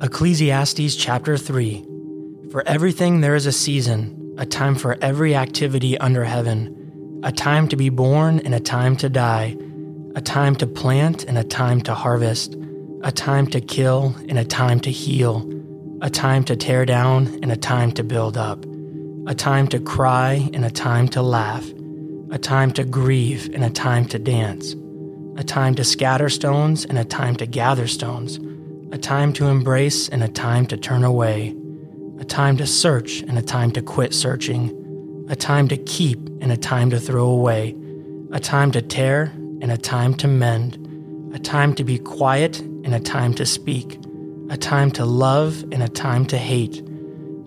Ecclesiastes chapter 3 For everything there is a season, a time for every activity under heaven, a time to be born and a time to die, a time to plant and a time to harvest, a time to kill and a time to heal, a time to tear down and a time to build up, a time to cry and a time to laugh, a time to grieve and a time to dance, a time to scatter stones and a time to gather stones a time to embrace and a time to turn away, a time to search and a time to quit searching, a time to keep and a time to throw away, a time to tear and a time to mend, a time to be quiet and a time to speak, a time to love and a time to hate,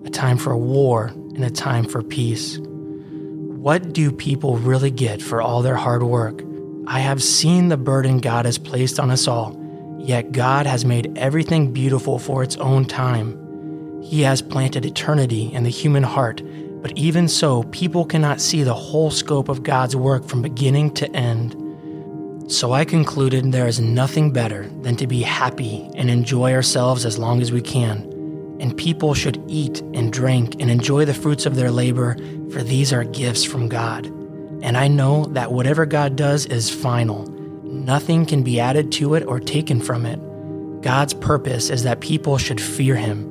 a time for war and a time for peace. What do people really get for all their hard work? I have seen the burden God has placed on us all Yet God has made everything beautiful for its own time. He has planted eternity in the human heart, but even so, people cannot see the whole scope of God's work from beginning to end. So I concluded there is nothing better than to be happy and enjoy ourselves as long as we can. And people should eat and drink and enjoy the fruits of their labor, for these are gifts from God. And I know that whatever God does is final Nothing can be added to it or taken from it. God's purpose is that people should fear Him.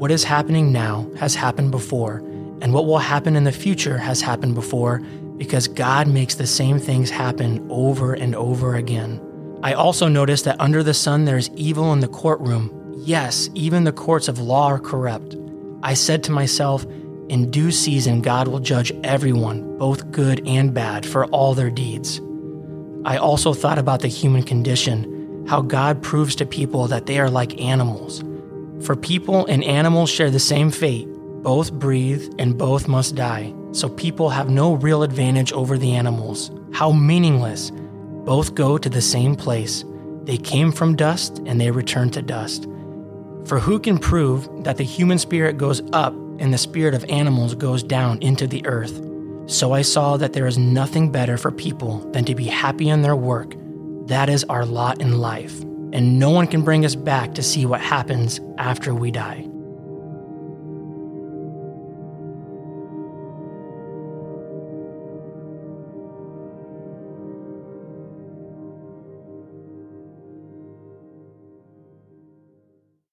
What is happening now has happened before, and what will happen in the future has happened before because God makes the same things happen over and over again. I also noticed that under the sun there is evil in the courtroom. Yes, even the courts of law are corrupt. I said to myself, in due season, God will judge everyone, both good and bad, for all their deeds. I also thought about the human condition, how God proves to people that they are like animals. For people and animals share the same fate, both breathe and both must die, so people have no real advantage over the animals. How meaningless! Both go to the same place. They came from dust and they return to dust. For who can prove that the human spirit goes up and the spirit of animals goes down into the earth? So I saw that there is nothing better for people than to be happy in their work. That is our lot in life, and no one can bring us back to see what happens after we die.